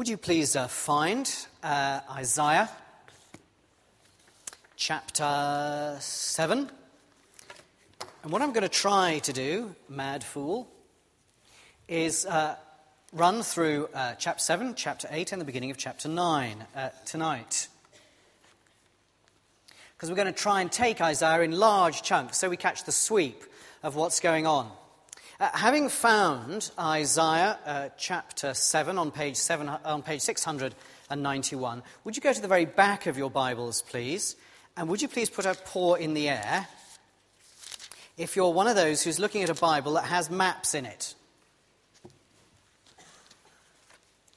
Would you please uh, find uh, Isaiah chapter 7? And what I'm going to try to do, mad fool, is uh, run through uh, chapter 7, chapter 8, and the beginning of chapter 9 uh, tonight. Because we're going to try and take Isaiah in large chunks so we catch the sweep of what's going on. Uh, having found Isaiah uh, chapter 7 on page, 7 on page 691, would you go to the very back of your Bibles, please? And would you please put a paw in the air if you're one of those who's looking at a Bible that has maps in it?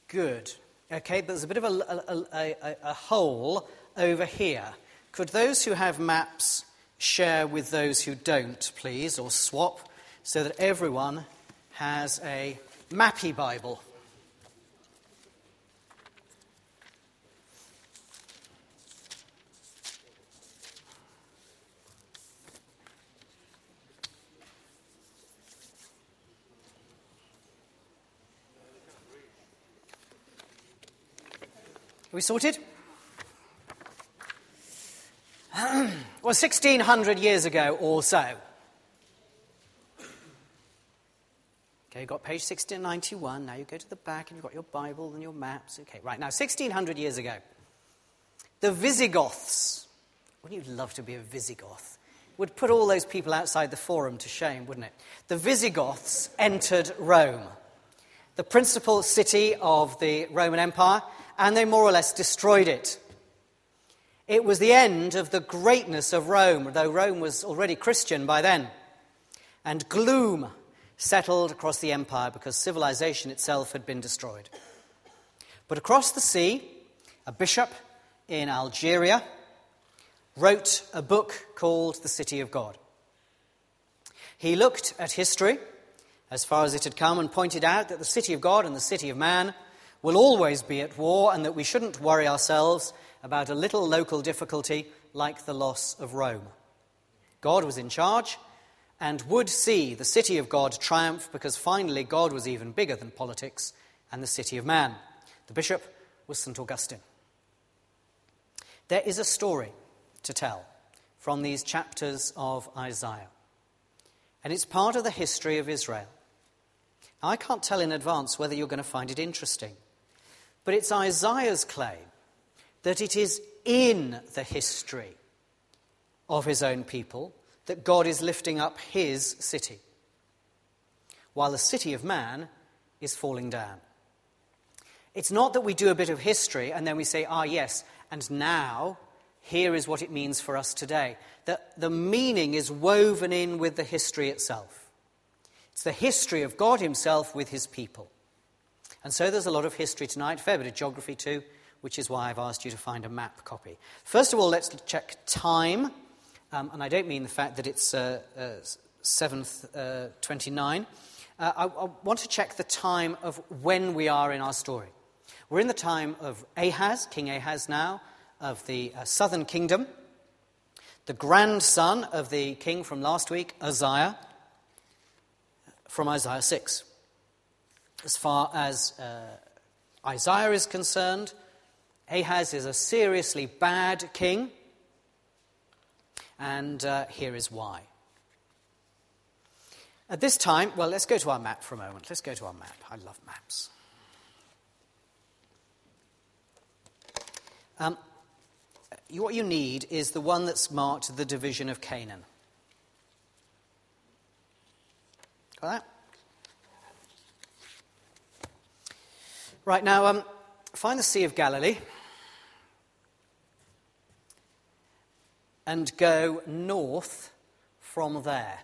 Good. Okay, there's a bit of a, a, a, a hole over here. Could those who have maps share with those who don't, please, or swap? So that everyone has a Mappy Bible. Are we sorted? well, 1600 years ago or so, you've got page 1691. Now you go to the back and you've got your Bible and your maps. Okay, right. Now, 1600 years ago, the Visigoths, wouldn't you love to be a Visigoth? Would put all those people outside the forum to shame, wouldn't it? The Visigoths entered Rome, the principal city of the Roman Empire, and they more or less destroyed it. It was the end of the greatness of Rome, though Rome was already Christian by then. And gloom settled across the empire because civilization itself had been destroyed. But across the sea, a bishop in Algeria wrote a book called The City of God. He looked at history as far as it had come and pointed out that the city of God and the city of man will always be at war and that we shouldn't worry ourselves about a little local difficulty like the loss of Rome. God was in charge, and would see the city of God triumph because finally God was even bigger than politics and the city of man. The bishop was St. Augustine. There is a story to tell from these chapters of Isaiah, and it's part of the history of Israel. Now, I can't tell in advance whether you're going to find it interesting, but it's Isaiah's claim that it is in the history of his own people that God is lifting up his city, while the city of man is falling down. It's not that we do a bit of history and then we say, ah, yes, and now here is what it means for us today. That the meaning is woven in with the history itself. It's the history of God Himself with His people. And so there's a lot of history tonight, fair bit of geography too, which is why I've asked you to find a map copy. First of all, let's check time. Um, and I don't mean the fact that it's uh, uh, 7th, uh, 29. Uh, I, I, want to check the time of when we are in our story. We're in the time of Ahaz, King Ahaz now, of the uh, southern kingdom, the grandson of the king from last week, Uzziah, from Isaiah 6. As far as uh, Isaiah is concerned, Ahaz is a seriously bad king and uh, here is why. At this time, well, let's go to our map for a moment. Let's go to our map. I love maps. Um, what you need is the one that's marked the division of Canaan. Got that? Right, now, um, find the Sea of Galilee. And go north from there.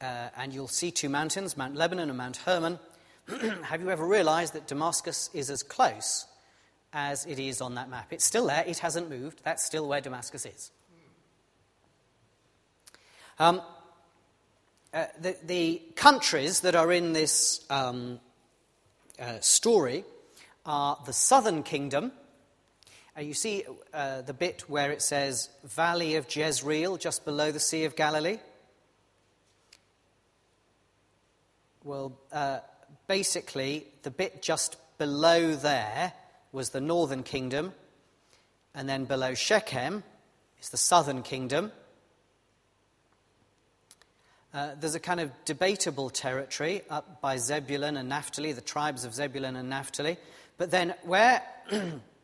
Uh, and you'll see two mountains, Mount Lebanon and Mount Hermon. Have you ever realized that Damascus is as close as it is on that map? It's still there, it hasn't moved. That's still where Damascus is. Um, uh, the, the, countries that are in this um, uh, story are the southern kingdom, you see uh, the bit where it says Valley of Jezreel, just below the Sea of Galilee? Well, uh, basically, the bit just below there was the northern kingdom, and then below Shechem is the southern kingdom. Uh, there's a kind of debatable territory up by Zebulun and Naphtali, the tribes of Zebulun and Naphtali. But then where,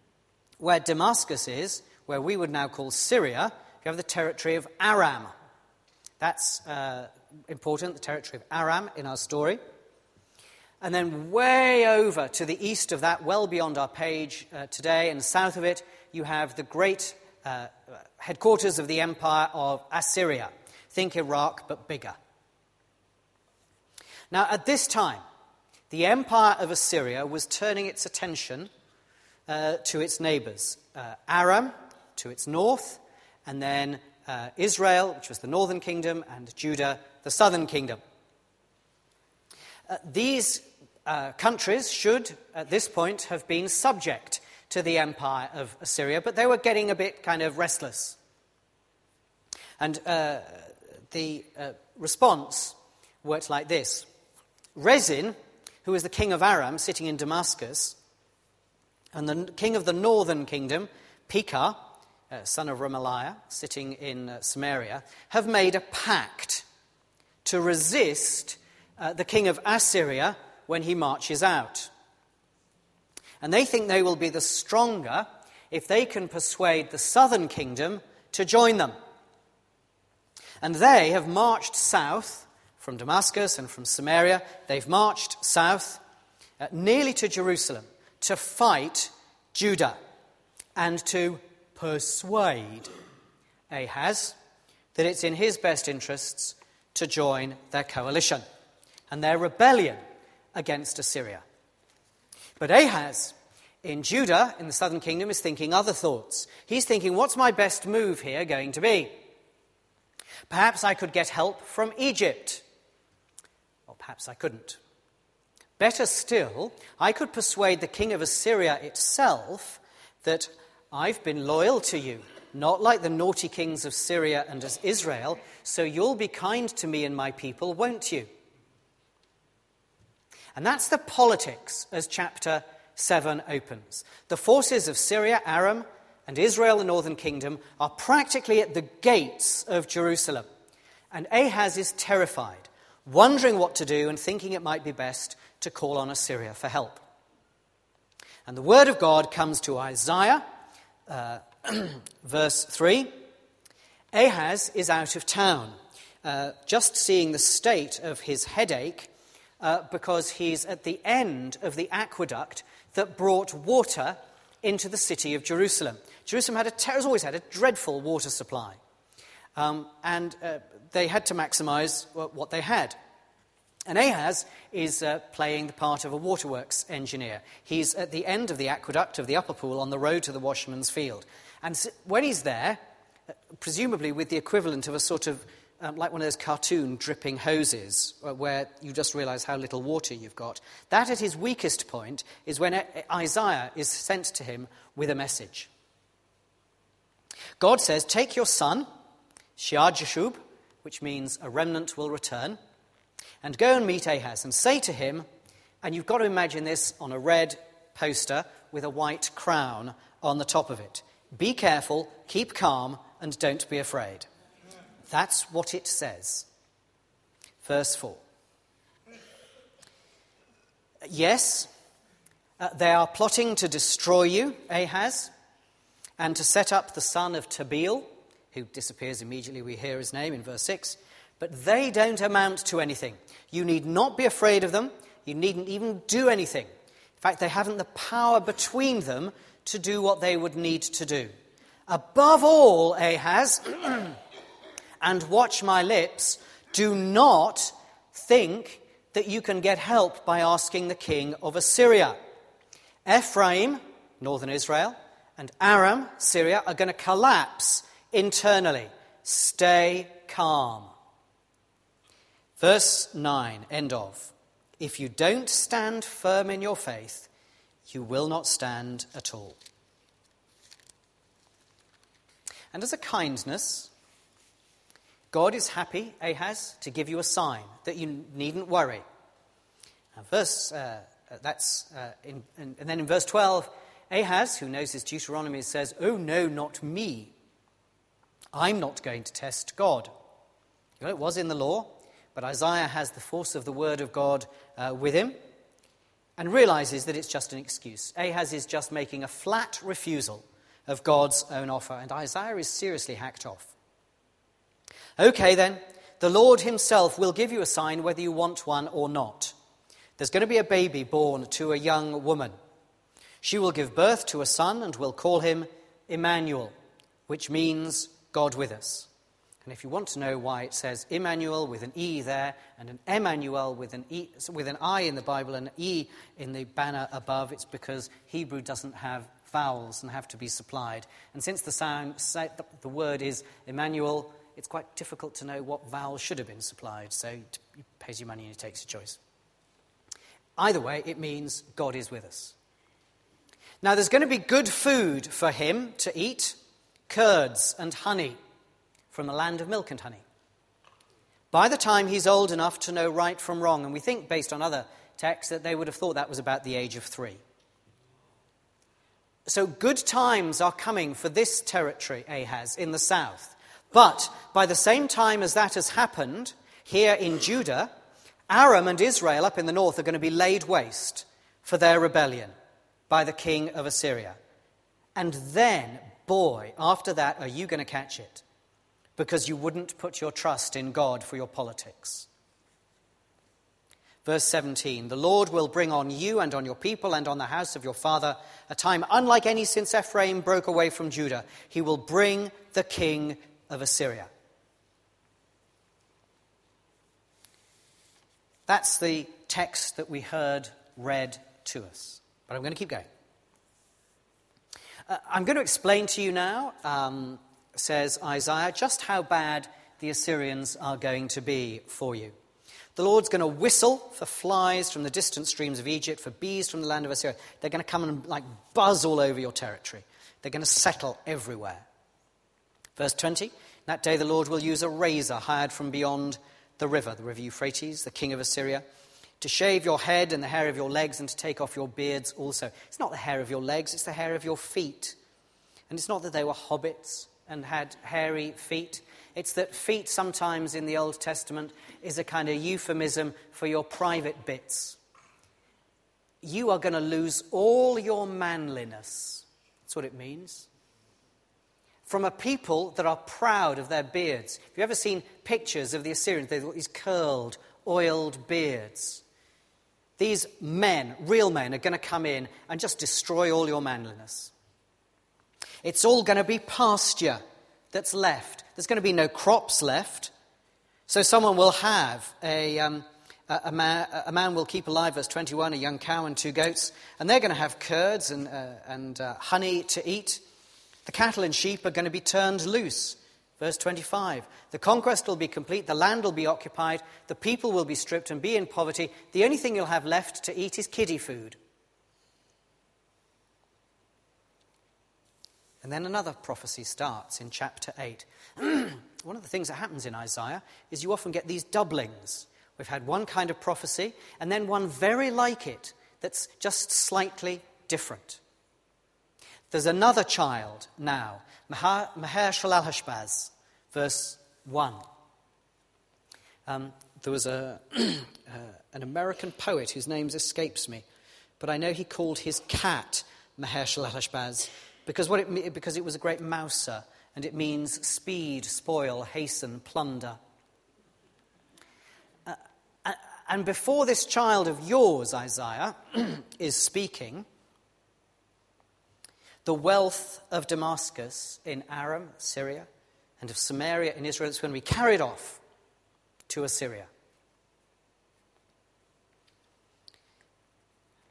where Damascus is, where we would now call Syria, you have the territory of Aram. That's uh, important, the territory of Aram in our story. And then way over to the east of that, well beyond our page uh, today, and south of it, you have the great uh, headquarters of the empire of Assyria. Think Iraq, but bigger. Now, at this time, the empire of Assyria was turning its attention uh, to its neighbors uh, Aram to its north, and then uh, Israel, which was the northern kingdom, and Judah, the southern kingdom. Uh, these uh, countries should, at this point, have been subject to the empire of Assyria, but they were getting a bit kind of restless. And uh, the response worked like this Rezin, who was the king of Aram, sitting in Damascus, and the king of the northern kingdom, Pekah, uh, son of Remaliah, sitting in uh, Samaria, have made a pact to resist uh, the king of Assyria when he marches out. And they think they will be the stronger if they can persuade the southern kingdom to join them. And they have marched south from Damascus and from Samaria. They've marched south uh, nearly to Jerusalem to fight Judah and to persuade Ahaz that it's in his best interests to join their coalition and their rebellion against Assyria. But Ahaz in Judah, in the southern kingdom, is thinking other thoughts. He's thinking, what's my best move here going to be? Perhaps I could get help from Egypt. Or perhaps I couldn't. Better still, I could persuade the king of Assyria itself that I've been loyal to you, not like the naughty kings of Syria and Israel, so you'll be kind to me and my people, won't you? And that's the politics as chapter 7 opens. The forces of Syria, Aram, and Israel, the northern kingdom, are practically at the gates of Jerusalem. And Ahaz is terrified, wondering what to do and thinking it might be best to call on Assyria for help. And the word of God comes to Isaiah, uh, verse 3. Ahaz is out of town, uh, just seeing the state of his headache uh, because he's at the end of the aqueduct that brought water into the city of Jerusalem. Jerusalem had a, has always had a dreadful water supply, um, and uh, they had to maximize what they had. And Ahaz is uh, playing the part of a waterworks engineer. He's at the end of the aqueduct of the upper pool on the road to the washerman's field. And when he's there, uh, presumably with the equivalent of a sort of um, like one of those cartoon dripping hoses uh, where you just realize how little water you've got, that at his weakest point is when Isaiah is sent to him with a message. God says, Take your son, Shear-jashub, which means a remnant will return and go and meet Ahaz and say to him, and you've got to imagine this on a red poster with a white crown on the top of it Be careful, keep calm, and don't be afraid. That's what it says. Verse 4. Yes, uh, they are plotting to destroy you, Ahaz, and to set up the son of Tabeel, who disappears immediately. We hear his name in verse 6. But they don't amount to anything. You need not be afraid of them. You needn't even do anything. In fact, they haven't the power between them to do what they would need to do. Above all, Ahaz, and watch my lips, do not think that you can get help by asking the king of Assyria. Ephraim, northern Israel, and Aram, Syria, are going to collapse internally. Stay calm. Verse 9, end of. If you don't stand firm in your faith, you will not stand at all. And as a kindness, God is happy, Ahaz, to give you a sign that you needn't worry. verse, uh, that's, uh, in, in, and then in verse 12, Ahaz, who knows his Deuteronomy, says, Oh, no, not me. I'm not going to test God. You know, it was in the law, but Isaiah has the force of the word of God uh, with him and realizes that it's just an excuse. Ahaz is just making a flat refusal of God's own offer, and Isaiah is seriously hacked off. Okay, then, the Lord Himself will give you a sign whether you want one or not. There's going to be a baby born to a young woman. She will give birth to a son and will call him Emmanuel, which means God with us. And if you want to know why it says Emmanuel with an E there and an Emmanuel with an, e, with an I in the Bible and an E in the banner above, it's because Hebrew doesn't have vowels and have to be supplied. And since the, sound, the word is Emmanuel, it's quite difficult to know what vowel should have been supplied. So he pays you money and he takes your choice. Either way, it means God is with us. Now, there's going to be good food for him to eat curds and honey from the land of milk and honey. By the time he's old enough to know right from wrong, and we think, based on other texts, that they would have thought that was about the age of three. So, good times are coming for this territory, Ahaz, in the south. But by the same time as that has happened, here in Judah, Aram and Israel up in the north are going to be laid waste for their rebellion by the king of Assyria. And then, boy, after that, are you going to catch it? Because you wouldn't put your trust in God for your politics. Verse 17 The Lord will bring on you and on your people and on the house of your father a time unlike any since Ephraim broke away from Judah. He will bring the king of Assyria. That's the text that we heard read to us. But I'm going to keep going. Uh, I'm going to explain to you now um, says Isaiah, just how bad the Assyrians are going to be for you. The Lord's going to whistle for flies from the distant streams of Egypt, for bees from the land of Assyria. They're going to come and like buzz all over your territory. They're going to settle everywhere. Verse 20 That day the Lord will use a razor hired from beyond the river, the river Euphrates, the king of Assyria, to shave your head and the hair of your legs and to take off your beards also. It's not the hair of your legs, it's the hair of your feet. And it's not that they were hobbits and had hairy feet. It's that feet sometimes in the Old Testament is a kind of euphemism for your private bits. You are going to lose all your manliness. That's what it means. From a people that are proud of their beards. Have you ever seen pictures of the Assyrians? They've got these curled, oiled beards. These men, real men, are going to come in and just destroy all your manliness. It's all going to be pasture that's left. There's going to be no crops left. So someone will have a, um, a, a, man, a, man, will keep alive, verse 21, a young cow and two goats, and they're going to have curds and, uh, and uh, honey to eat. The cattle and sheep are going to be turned loose. Verse 25 The conquest will be complete, the land will be occupied, the people will be stripped and be in poverty. The only thing you'll have left to eat is kiddie food. And then another prophecy starts in chapter 8. one of the things that happens in Isaiah is you often get these doublings. We've had one kind of prophecy and then one very like it that's just slightly different. There's another child now, Maher-shalal-hash-baz, verse 1. Um, there was a, uh, an American poet whose name escapes me, but I know he called his cat Maher-shalal-hash-baz because, what it, because it was a great mouser, and it means speed, spoil, hasten, plunder. Uh, and before this child of yours, Isaiah, is speaking, the wealth of Damascus in Aram, Syria, and of Samaria in Israel is going to be carried off to Assyria.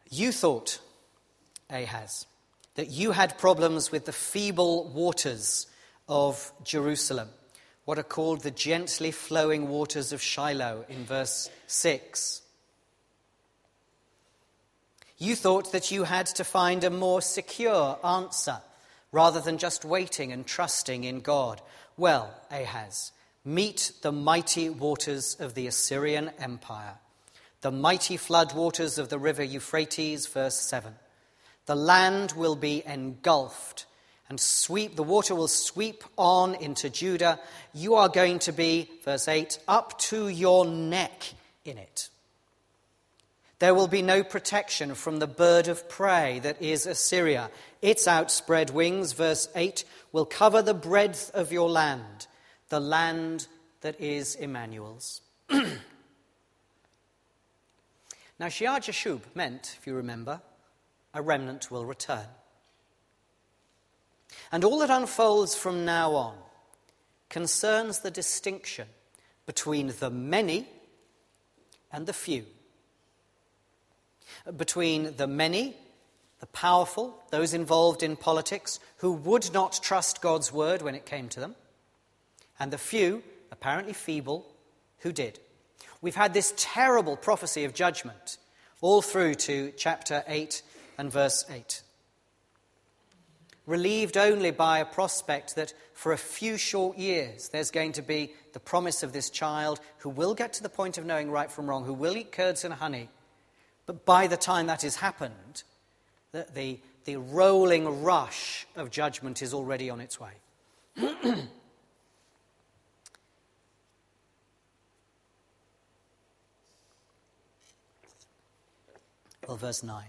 You thought, Ahaz, that you had problems with the feeble waters of Jerusalem, what are called the gently flowing waters of Shiloh in verse 6. You thought that you had to find a more secure answer rather than just waiting and trusting in God. Well, Ahaz, meet the mighty waters of the Assyrian Empire. the mighty floodwaters of the river Euphrates, verse 7. The land will be engulfed and sweep, the water will sweep on into Judah. You are going to be, verse 8, up to your neck in it. There will be no protection from the bird of prey that is Assyria. Its outspread wings, verse 8, will cover the breadth of your land, the land that is Emmanuel's. now, Shear Jashub meant, if you remember, a remnant will return. And all that unfolds from now on concerns the distinction between the many and the few. Between the many, the powerful, those involved in politics who would not trust God's word when it came to them, and the few, apparently feeble, who did. We've had this terrible prophecy of judgment all through to chapter 8 and verse 8. Relieved only by a prospect that for a few short years there's going to be the promise of this child who will get to the point of knowing right from wrong, who will eat curds and honey. But by the time that has happened, the, the, the rolling rush of judgment is already on its way. well, verse 9.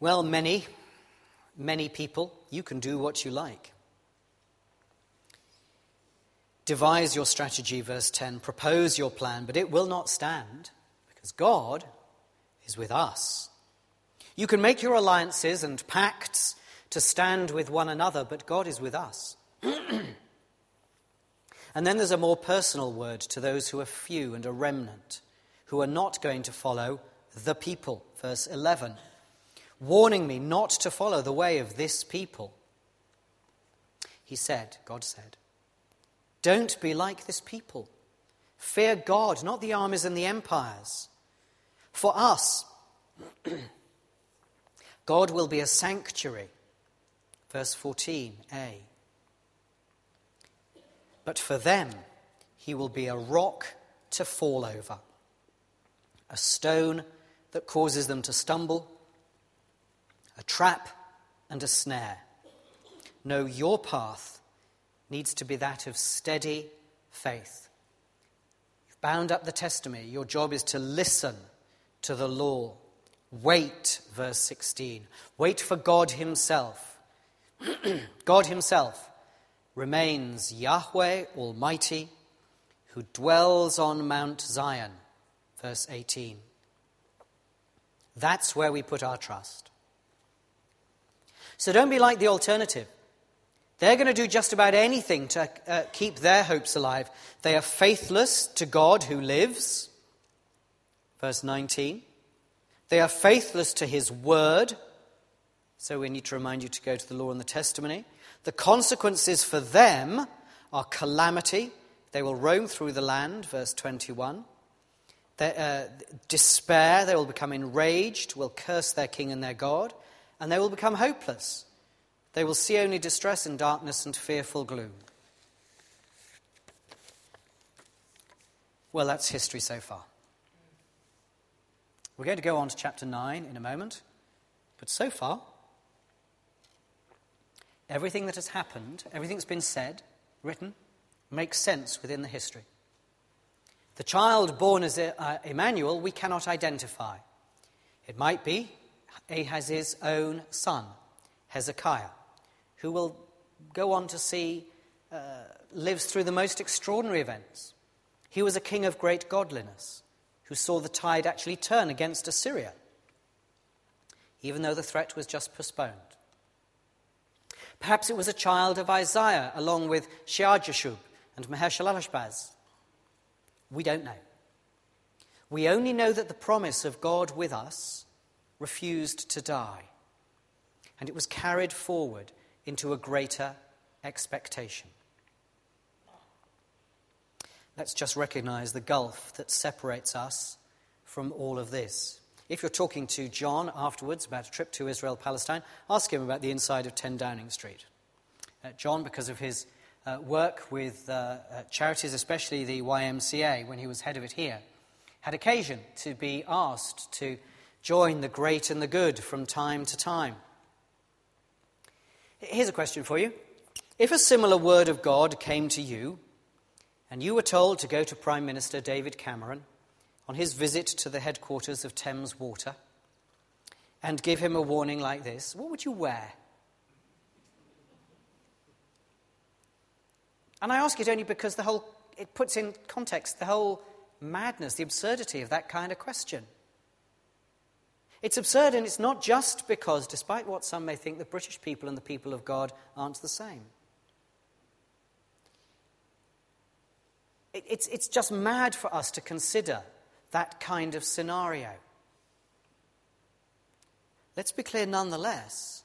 Well, many, many people, you can do what you like. Devise your strategy, verse 10. Propose your plan, but it will not stand because God is with us. You can make your alliances and pacts to stand with one another, but God is with us. and then there's a more personal word to those who are few and a remnant, who are not going to follow the people. Verse 11 warning me not to follow the way of this people. He said, God said, Don't be like this people. Fear God, not the armies and the empires. For us, God will be a sanctuary. Verse 14a. But for them, he will be a rock to fall over, a stone that causes them to stumble a trap and a snare. No, your path needs to be that of steady faith. You've bound up the testimony. Your job is to listen to the law. Wait, verse 16. Wait for God Himself. God Himself remains Yahweh Almighty, who dwells on Mount Zion, verse 18. That's where we put our trust. So don't be like the alternative. They're going to do just about anything to uh, keep their hopes alive. They are faithless to God who lives. Verse 19. They are faithless to his word. So we need to remind you to go to the law and the testimony. The consequences for them are calamity. They will roam through the land. Verse 21. They, uh, despair. They will become enraged, will curse their king and their God and they will become hopeless. They will see only distress and darkness and fearful gloom. Well, that's history so far. We're going to go on to chapter 9 in a moment, but so far, everything that has happened, everything that's been said, written, makes sense within the history. The child born as uh, Emmanuel, we cannot identify. It might be Ahaz's own son, Hezekiah, who will go on to see, uh, lives through the most extraordinary events. He was a king of great godliness who saw the tide actually turn against Assyria, even though the threat was just postponed. Perhaps it was a child of Isaiah along with Shear-jashub and Maher-shalal-hash-baz. We don't know. We only know that the promise of God with us refused to die, and it was carried forward into a greater expectation. Let's just recognize the gulf that separates us from all of this. If you're talking to John afterwards about a trip to Israel Palestine, ask him about the inside of 10 Downing Street. Uh, John, because of his uh, work with uh, uh charities, especially the YMCA, when he was head of it here, had occasion to be asked to join the great and the good from time to time. Here's a question for you. If a similar word of God came to you, and you were told to go to Prime Minister David Cameron on his visit to the headquarters of Thames Water and give him a warning like this, what would you wear? And I ask it only because the whole, it puts in context the whole madness, the absurdity of that kind of question. It's absurd, and it's not just because, despite what some may think, the British people and the people of God aren't the same. It's, it's just mad for us to consider that kind of scenario. Let's be clear nonetheless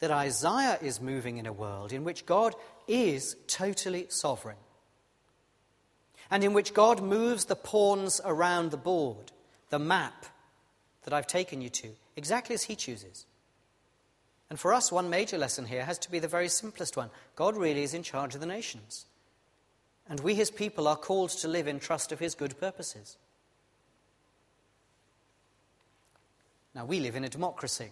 that Isaiah is moving in a world in which God is totally sovereign and in which God moves the pawns around the board, the map that I've taken you to, exactly as He chooses. And for us, one major lesson here has to be the very simplest one God really is in charge of the nations. And we, His people, are called to live in trust of His good purposes. Now, we live in a democracy,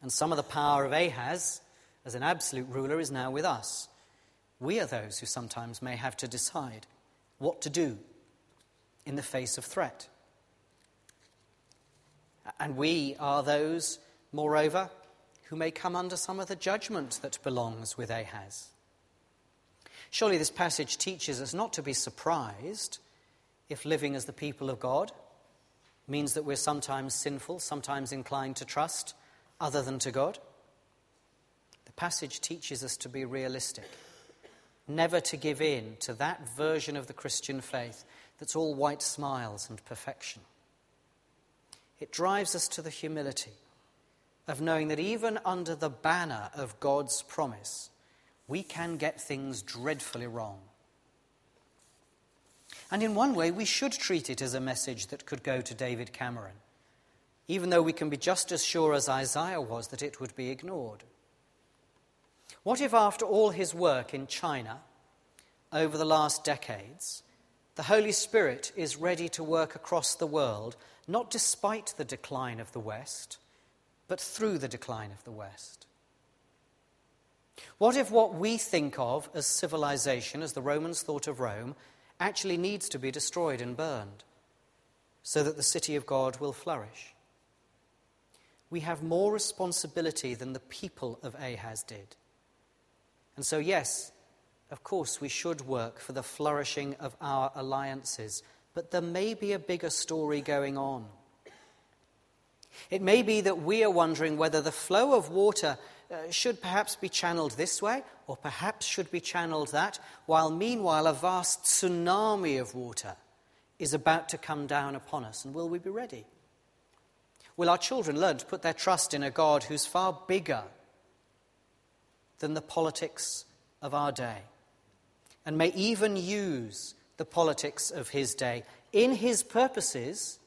and some of the power of Ahaz as an absolute ruler is now with us. We are those who sometimes may have to decide what to do in the face of threat. And we are those, moreover, who may come under some of the judgment that belongs with Ahaz. Surely this passage teaches us not to be surprised if living as the people of God means that we're sometimes sinful, sometimes inclined to trust other than to God. The passage teaches us to be realistic never to give in to that version of the Christian faith that's all white smiles and perfection. It drives us to the humility of knowing that even under the banner of God's promise, we can get things dreadfully wrong. And in one way, we should treat it as a message that could go to David Cameron, even though we can be just as sure as Isaiah was that it would be ignored. What if, after all his work in China over the last decades, the Holy Spirit is ready to work across the world, not despite the decline of the West, but through the decline of the West? What if what we think of as civilization, as the Romans thought of Rome, actually needs to be destroyed and burned so that the city of God will flourish? We have more responsibility than the people of Ahaz did. And so, yes, of course, we should work for the flourishing of our alliances, but there may be a bigger story going on. It may be that we are wondering whether the flow of water uh, should perhaps be channeled this way or perhaps should be channeled that, while meanwhile a vast tsunami of water is about to come down upon us. And will we be ready? Will our children learn to put their trust in a God who's far bigger than the politics of our day and may even use the politics of his day in his purposes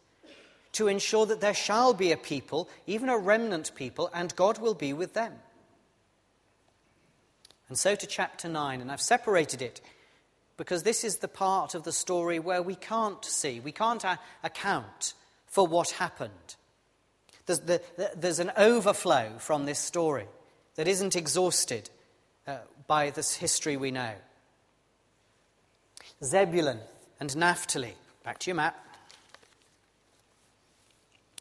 to ensure that there shall be a people, even a remnant people, and God will be with them. And so to chapter 9, and I've separated it because this is the part of the story where we can't see, we can't a- account for what happened. There's, the, the, there's an overflow from this story that isn't exhausted uh, by this history we know. Zebulun and Naphtali. Back to your map.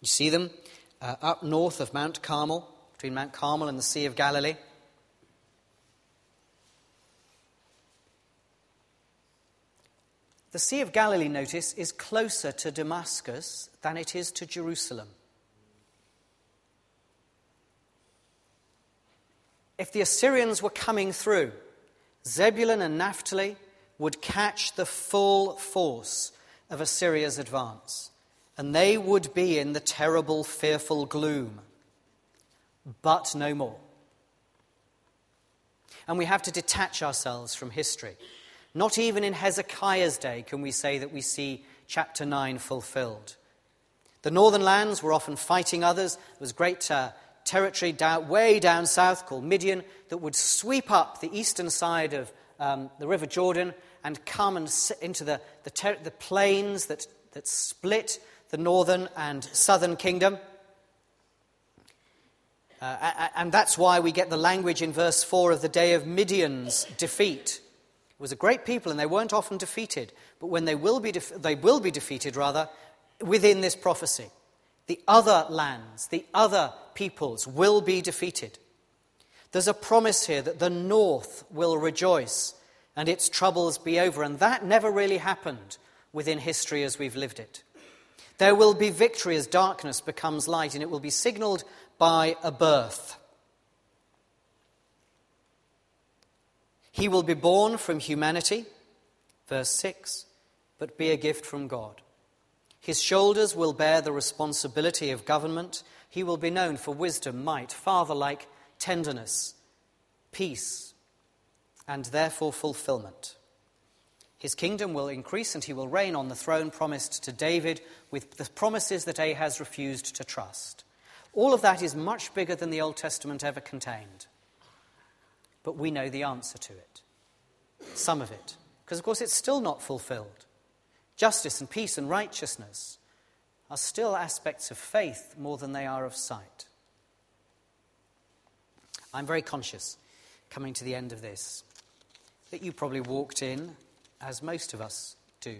You see them uh, up north of Mount Carmel, between Mount Carmel and the Sea of Galilee. The Sea of Galilee, notice, is closer to Damascus than it is to Jerusalem. If the Assyrians were coming through, Zebulun and Naphtali would catch the full force of Assyria's advance, and they would be in the terrible, fearful gloom. But no more. And we have to detach ourselves from history. Not even in Hezekiah's day can we say that we see chapter 9 fulfilled. The northern lands were often fighting others. There was great uh, territory down, way down south called Midian that would sweep up the eastern side of um, the River Jordan and come and sit into the, the, ter- the plains that that split the northern and southern kingdom. Uh, and that's why we get the language in verse 4 of the day of Midian's defeat. It was a great people, and they weren't often defeated. But when they will be, def- they will be defeated, rather, within this prophecy. The other lands, the other peoples will be defeated. There's a promise here that the north will rejoice and its troubles be over. And that never really happened within history as we've lived it. There will be victory as darkness becomes light, and it will be signaled by a birth. He will be born from humanity, verse 6, but be a gift from God. His shoulders will bear the responsibility of government. He will be known for wisdom, might, father-like tenderness, peace, and therefore fulfillment. His kingdom will increase and he will reign on the throne promised to David with the promises that Ahaz refused to trust. All of that is much bigger than the Old Testament ever contained. But we know the answer to it. Some of it. Because, of course, it's still not fulfilled. Justice and peace and righteousness are still aspects of faith more than they are of sight. I'm very conscious, coming to the end of this, that you probably walked in as most of us do.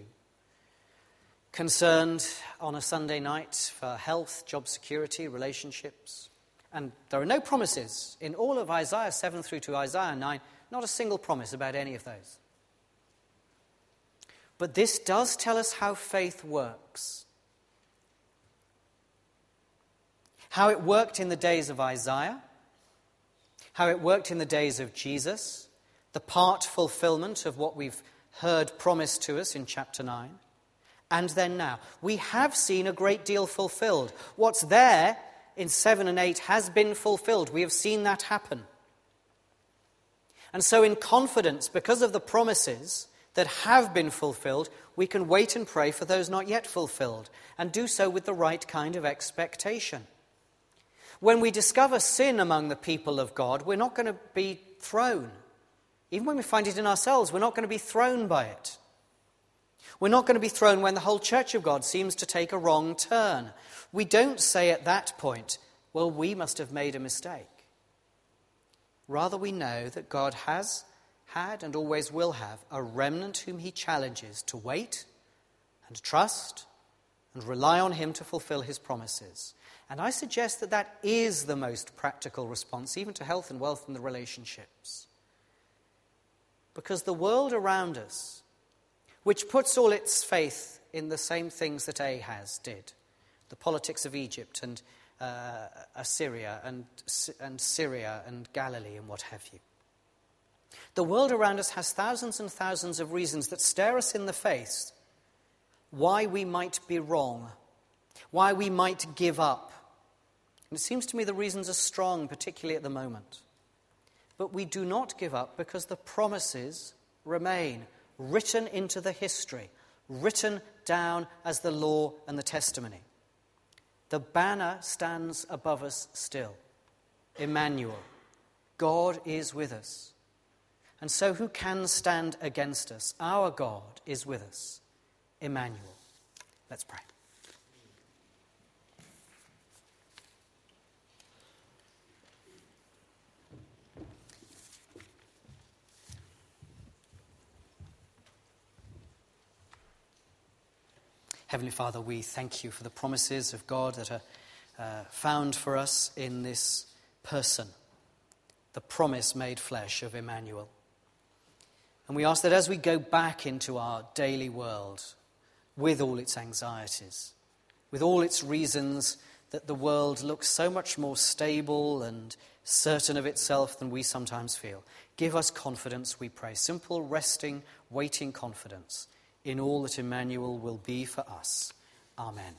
Concerned on a Sunday night for health, job security, relationships. And there are no promises in all of Isaiah 7 through to Isaiah 9, not a single promise about any of those. But this does tell us how faith works. How it worked in the days of Isaiah, how it worked in the days of Jesus, the part fulfillment of what we've heard promised to us in chapter 9, and then now. We have seen a great deal fulfilled. What's there in 7 and 8 has been fulfilled. We have seen that happen. And so, in confidence, because of the promises that have been fulfilled, we can wait and pray for those not yet fulfilled, and do so with the right kind of expectation. When we discover sin among the people of God, we're not going to be thrown. Even when we find it in ourselves, we're not going to be thrown by it. We're not going to be thrown when the whole church of God seems to take a wrong turn. We don't say at that point, well, we must have made a mistake. Rather, we know that God has had and always will have a remnant whom he challenges to wait and trust and rely on him to fulfill his promises. And I suggest that that is the most practical response, even to health and wealth and the relationships. Because the world around us, which puts all its faith in the same things that Ahaz did the politics of Egypt and uh, Assyria and, and Syria and Galilee and what have you. The world around us has thousands and thousands of reasons that stare us in the face why we might be wrong, why we might give up. And it seems to me the reasons are strong, particularly at the moment. But we do not give up because the promises remain written into the history, written down as the law and the testimony. The banner stands above us still. Emmanuel, God is with us. And so, who can stand against us? Our God is with us. Emmanuel. Let's pray. Heavenly Father, we thank you for the promises of God that are uh, found for us in this person, the promise made flesh of Emmanuel. And we ask that as we go back into our daily world with all its anxieties, with all its reasons that the world looks so much more stable and certain of itself than we sometimes feel, give us confidence, we pray. Simple, resting, waiting confidence in all that Emmanuel will be for us. Amen.